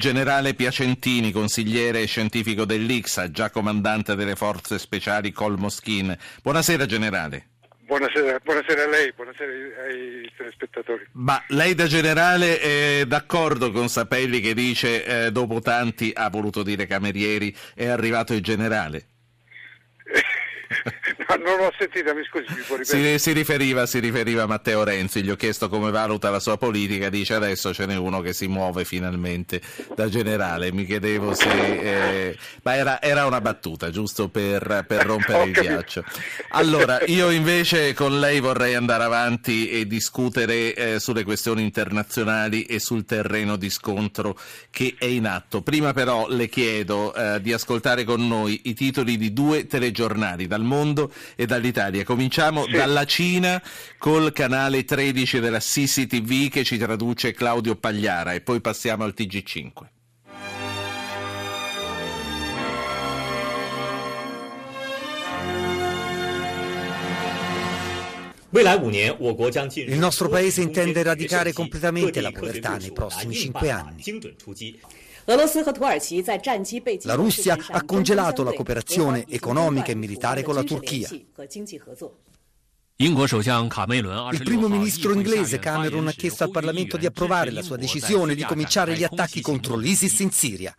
Generale Piacentini, consigliere scientifico dell'IXA, già comandante delle forze speciali Col Moschin. Buonasera generale. Buonasera, buonasera, a lei, buonasera ai telespettatori. Ma lei da generale è d'accordo con Sapelli che dice eh, dopo tanti, ha voluto dire camerieri, è arrivato il generale? no, non l'ho sentita, mi scusi, mi può ripetere? Si, si, riferiva, si riferiva a Matteo Renzi, gli ho chiesto come valuta la sua politica, dice adesso ce n'è uno che si muove finalmente da generale, mi chiedevo se... Eh, ma era, era, una battuta, giusto per, per rompere il ghiaccio. Allora, io invece con lei vorrei andare avanti e discutere eh, sulle questioni internazionali e sul terreno di scontro che è in atto. Prima però le chiedo eh, di ascoltare con noi i titoli di due telegiornali, dal mondo e dall'Italia. Cominciamo sì. dalla Cina col canale 13 della CCTV che ci traduce Claudio Pagliara e poi passiamo al TG5. Il nostro paese intende eradicare completamente la povertà nei prossimi cinque anni. La Russia ha congelato la cooperazione economica e militare con la Turchia. Il primo ministro inglese Cameron ha chiesto al Parlamento di approvare la sua decisione di cominciare gli attacchi contro l'ISIS in Siria.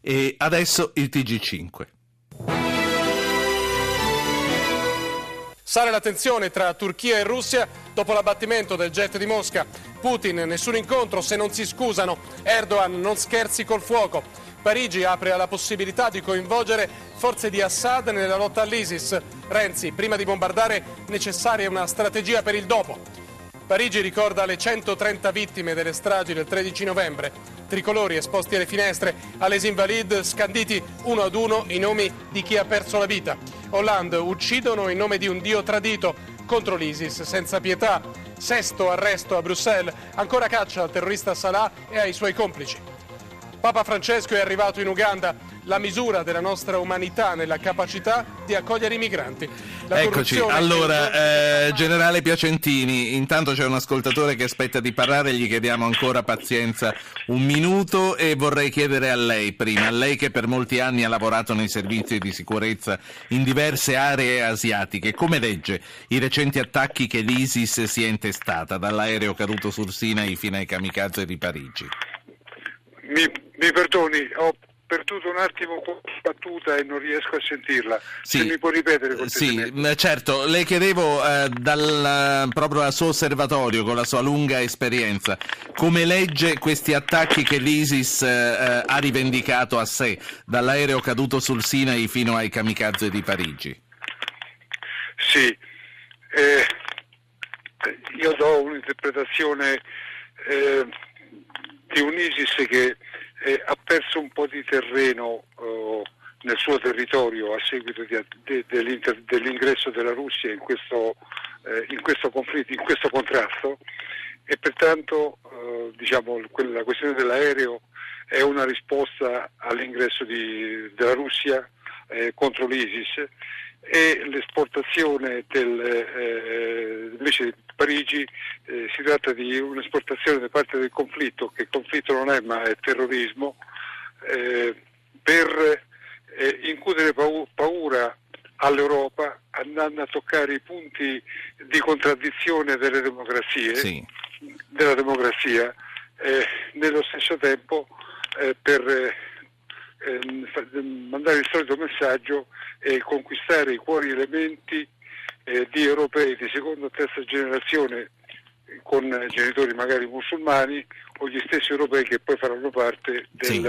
E adesso il TG5. Sale la tensione tra Turchia e Russia dopo l'abbattimento del jet di Mosca. Putin, nessun incontro se non si scusano. Erdogan, non scherzi col fuoco. Parigi apre alla possibilità di coinvolgere forze di Assad nella lotta all'ISIS. Renzi, prima di bombardare, necessaria una strategia per il dopo. Parigi ricorda le 130 vittime delle stragi del 13 novembre. Tricolori esposti alle finestre, alle Invalides scanditi uno ad uno i nomi di chi ha perso la vita. Hollande uccidono in nome di un dio tradito contro l'ISIS senza pietà. Sesto arresto a Bruxelles, ancora caccia al terrorista Salah e ai suoi complici. Papa Francesco è arrivato in Uganda, la misura della nostra umanità nella capacità di accogliere i migranti. La Eccoci, allora, eh, generale Piacentini, intanto c'è un ascoltatore che aspetta di parlare, gli chiediamo ancora pazienza un minuto e vorrei chiedere a lei prima, a lei che per molti anni ha lavorato nei servizi di sicurezza in diverse aree asiatiche, come legge i recenti attacchi che l'ISIS si è intestata, dall'aereo caduto sul Sinai fino ai kamikaze di Parigi? Mi, mi perdoni, ho perduto un attimo battuta e non riesco a sentirla. Sì. Se mi può ripetere Sì, certo. Le chiedevo eh, dal, proprio dal suo osservatorio, con la sua lunga esperienza, come legge questi attacchi che l'ISIS eh, ha rivendicato a sé, dall'aereo caduto sul Sinai fino ai kamikaze di Parigi? Sì, eh, io do un'interpretazione eh, di un ISIS che eh, ha perso un po' di terreno eh, nel suo territorio a seguito di, de, dell'ingresso della Russia in questo, eh, in questo, conflitto, in questo contrasto. E pertanto eh, diciamo, la questione dell'aereo è una risposta all'ingresso di, della Russia eh, contro l'ISIS e l'esportazione del, eh, invece Parigi eh, si tratta di un'esportazione da parte del conflitto, che conflitto non è ma è terrorismo, eh, per eh, incutere paura all'Europa andando a toccare i punti di contraddizione delle democrazie, sì. della democrazia, eh, nello stesso tempo eh, per Ehm, mandare il solito messaggio e conquistare i cuori elementi eh, di europei di seconda o terza generazione con genitori magari musulmani o gli stessi europei che poi faranno parte del, sì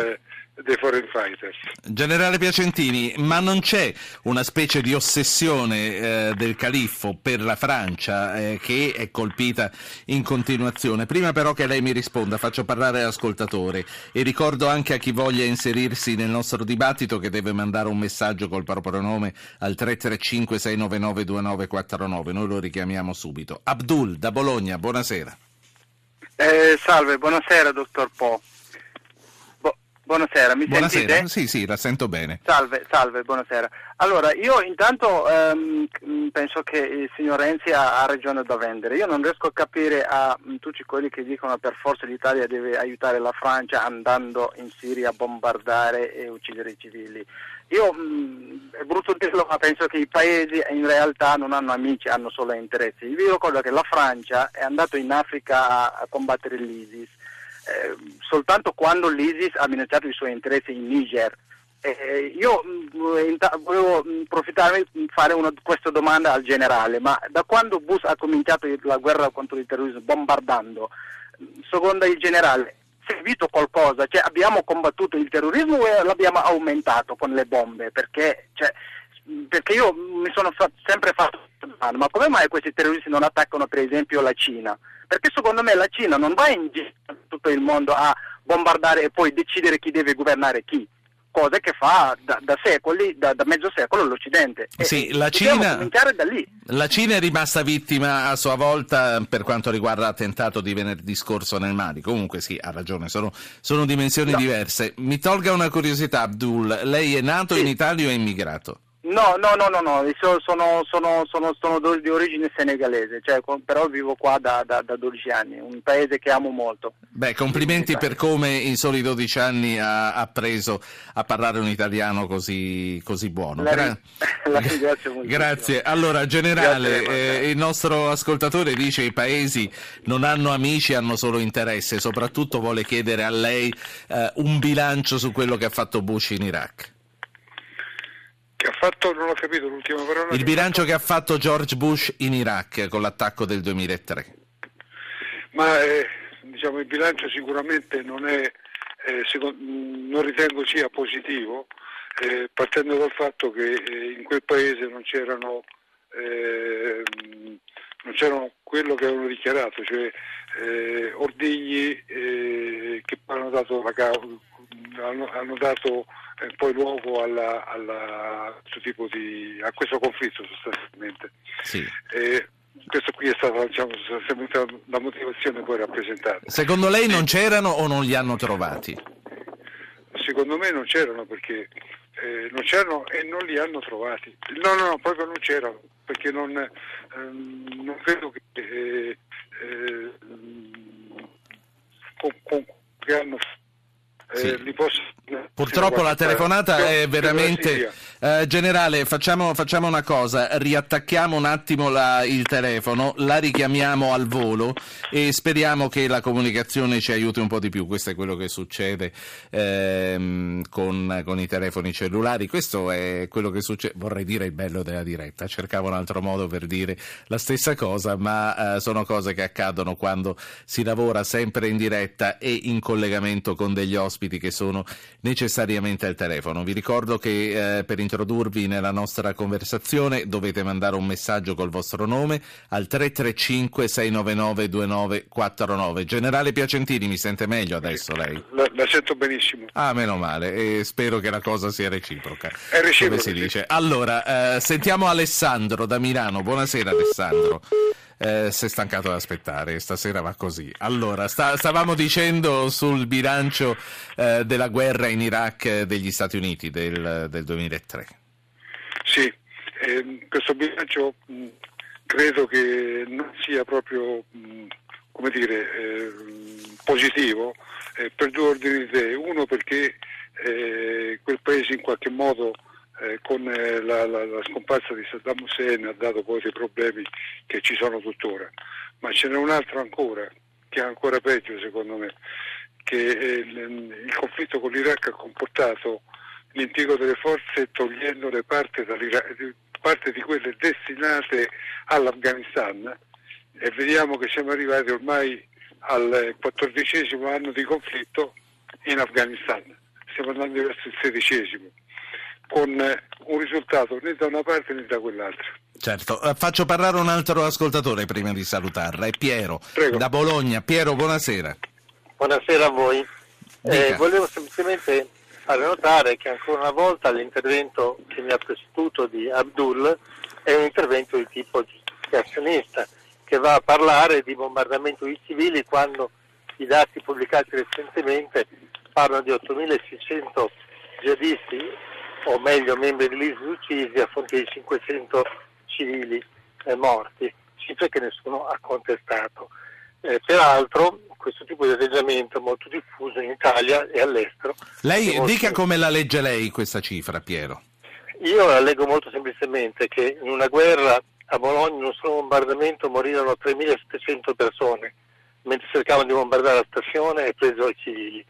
dei foreign fighters. Generale Piacentini, ma non c'è una specie di ossessione eh, del califfo per la Francia eh, che è colpita in continuazione? Prima però che lei mi risponda faccio parlare l'ascoltatore e ricordo anche a chi voglia inserirsi nel nostro dibattito che deve mandare un messaggio col proprio nome al 335 699 2949, noi lo richiamiamo subito. Abdul da Bologna, buonasera. Eh, salve, buonasera dottor Po. Buonasera, mi buonasera. sentite? Sì, sì, la sento bene. Salve, salve, buonasera. Allora, io intanto ehm, penso che il signor Renzi ha, ha, ragione da vendere. Io non riesco a capire a mh, tutti quelli che dicono per forza l'Italia deve aiutare la Francia andando in Siria a bombardare e uccidere i civili. Io, mh, è brutto dirlo, ma penso che i paesi in realtà non hanno amici, hanno solo interessi. Io vi ricordo che la Francia è andata in Africa a, a combattere l'ISIS eh, soltanto quando l'ISIS ha minacciato i suoi interessi in Niger. Eh, io mh, mm, volevo mm, approfittare di fare una, questa domanda al generale, ma da quando Bush ha cominciato la guerra contro il terrorismo bombardando, secondo il generale, è servito qualcosa? Cioè, abbiamo combattuto il terrorismo o l'abbiamo aumentato con le bombe? Perché, cioè, perché io mi sono fa- sempre fatto domanda, ma come mai questi terroristi non attaccano per esempio la Cina? Perché secondo me la Cina non va in giro tutto il mondo a bombardare e poi decidere chi deve governare chi cose che fa da, da secoli, da, da, mezzo secolo l'Occidente. Sì, la Cina, la Cina, è rimasta vittima a sua volta per quanto riguarda l'attentato di venerdì scorso nel Mali. Comunque sì, ha ragione, sono, sono dimensioni no. diverse. Mi tolga una curiosità, Abdul, lei è nato sì. in Italia o è immigrato? No, no, no, no, no. Sono, sono, sono, sono, di origine senegalese, cioè, però vivo qua da, da, da, 12 anni, un paese che amo molto. Beh, complimenti per come in soli 12 anni ha, ha preso a parlare un italiano così, così buono. La, Gra- la ringrazio molto. Grazie. Allora, generale, Grazie, eh, il nostro ascoltatore dice che i paesi non hanno amici, hanno solo interesse, soprattutto vuole chiedere a lei eh, un bilancio su quello che ha fatto Bush in Iraq. Che ha fatto, non ho capito l'ultima parola. Il bilancio che ha fatto George Bush in Iraq con l'attacco del 2003. Ma eh, diciamo, il bilancio sicuramente non, è, eh, secondo, non ritengo sia positivo, eh, partendo dal fatto che eh, in quel paese non c'erano, eh, non c'erano quello che avevano dichiarato, cioè eh, ordigni che hanno dato, la, hanno, hanno dato eh, poi luogo alla, alla, questo di, a questo conflitto sostanzialmente. Sì. Eh, questo qui è stata diciamo, la motivazione poi rappresentata. Secondo lei non c'erano o non li hanno trovati? Secondo me non c'erano perché eh, non c'erano e non li hanno trovati. No, no, no, proprio non c'erano, perché non, ehm, non credo che, eh, eh, con, con, che hanno sì. li posso Purtroppo la telefonata è veramente... Eh, generale, facciamo, facciamo, una cosa, riattacchiamo un attimo la, il telefono, la richiamiamo al volo e speriamo che la comunicazione ci aiuti un po' di più. Questo è quello che succede ehm, con, con, i telefoni cellulari. Questo è quello che succede, vorrei dire il bello della diretta. Cercavo un altro modo per dire la stessa cosa, ma eh, sono cose che accadono quando si lavora sempre in diretta e in collegamento con degli ospiti che sono necessariamente al telefono. Vi ricordo che eh, per introdurvi nella nostra conversazione dovete mandare un messaggio col vostro nome al 335 699 2949. Generale Piacentini, mi sente meglio adesso lei? La, la sento benissimo. Ah, meno male, e spero che la cosa sia reciproca. È reciproca. Come si dice. Allora, eh, sentiamo Alessandro da Milano. Buonasera Alessandro eh, si è stancato di aspettare, stasera va così. Allora, sta, stavamo dicendo sul bilancio eh, della guerra in Iraq degli Stati Uniti del, del 2003. Sì, eh, questo bilancio mh, credo che non sia proprio, mh, come dire, eh, positivo eh, per due ordini di idee. Uno perché eh, quel paese in qualche modo eh, con eh, la, la, la, scomparsa di Saddam Hussein ha dato poi dei problemi che ci sono tuttora, ma ce n'è un altro ancora, che è ancora peggio secondo me, che eh, il, il, conflitto con l'Iraq ha comportato l'impiego delle forze togliendo le parti, parte di quelle destinate all'Afghanistan. E vediamo che siamo arrivati ormai al quattordicesimo anno di conflitto in Afghanistan, stiamo andando verso il sedicesimo con un risultato né da una parte né da quell'altra. Certo, eh, faccio parlare un altro ascoltatore prima di salutarla, è Piero Prego. da Bologna. Piero, buonasera. Buonasera a voi. Eh, volevo semplicemente fare notare che ancora una volta l'intervento che mi ha preceduto di Abdul è un intervento di tipo giustificazionista che va a parlare di bombardamento di civili quando i dati pubblicati recentemente parlano di 8.600 jihadisti, o meglio membri dell'ISIS uccisi, a fronte di 500 civili eh, morti, cifre che nessuno ha contestato. Eh, peraltro questo tipo di atteggiamento è molto diffuso in Italia e all'estero. Lei molto... dica come la legge lei questa cifra, Piero. Io la leggo molto semplicemente che in una guerra a Bologna in un solo bombardamento morirono 3.700 persone, mentre cercavano di bombardare la stazione e presero i civili.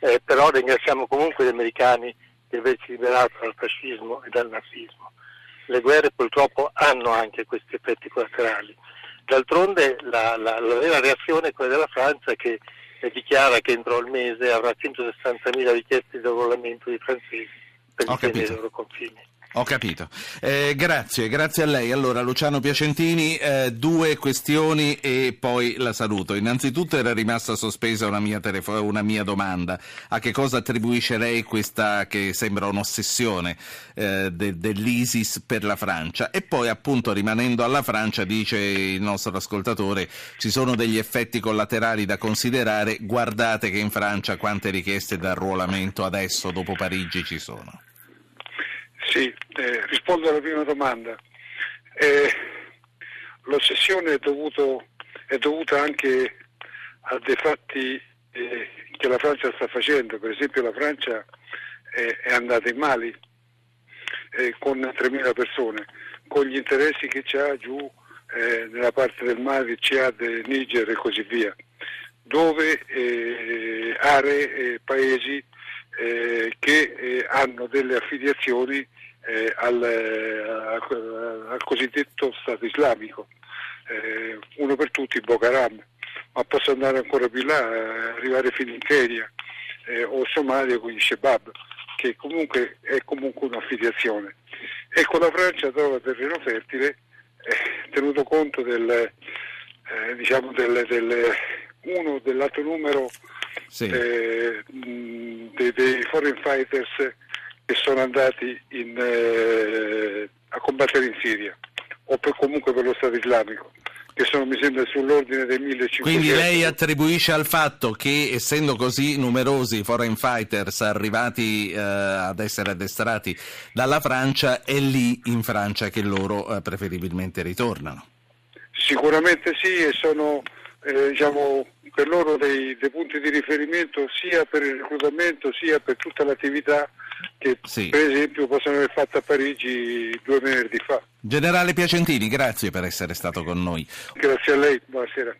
Eh, però ringraziamo comunque gli americani di averci liberato dal fascismo e dal nazismo. Le guerre purtroppo hanno anche questi effetti collaterali. D'altronde la, la, la vera reazione è quella della Francia che dichiara che entro il mese avrà 160.000 richieste di arruolamento di francesi per difendere i loro confini. Ho capito. Eh, grazie, grazie a lei. Allora, Luciano Piacentini, eh, due questioni e poi la saluto. Innanzitutto era rimasta sospesa una mia, telefo- una mia domanda. A che cosa attribuisce lei questa che sembra un'ossessione eh, de- dell'ISIS per la Francia? E poi, appunto, rimanendo alla Francia, dice il nostro ascoltatore, ci sono degli effetti collaterali da considerare. Guardate che in Francia quante richieste d'arruolamento adesso, dopo Parigi, ci sono. Sì, eh, rispondo alla prima domanda. Eh, l'ossessione è, dovuto, è, dovuta anche a dei fatti eh, che la Francia sta facendo, per esempio la Francia è andata in Mali eh, con 3.000 persone, con gli interessi che c'ha giù eh, nella parte del Mali, Ciad, Niger e così via, dove eh, aree, paesi che hanno delle affiliazioni eh, al, al, al, cosiddetto Stato islamico, eh, uno per tutti Boko Haram, ma posso andare ancora più là, eh, arrivare fino in Kenya eh, o Somalia con gli Shebab, che comunque è comunque un'affiliazione. Ecco la Francia trova terreno fertile, eh, tenuto conto del, eh, diciamo del, del, uno dell'altro numero sì. Dei, dei foreign fighters che sono andati in, eh, a combattere in Siria o per, comunque per lo Stato islamico che sono mi sembra sull'ordine dei 1500. Quindi lei attribuisce al fatto che essendo così numerosi i foreign fighters arrivati eh, ad essere addestrati dalla Francia, è lì in Francia che loro eh, preferibilmente ritornano? Sicuramente sì e sono eh, diciamo, per loro dei, dei punti di riferimento sia per il reclutamento sia per tutta l'attività che sì. per esempio possono aver fatto a Parigi due venerdì fa. Generale Piacentini, grazie per essere stato con noi. Grazie a lei, buonasera.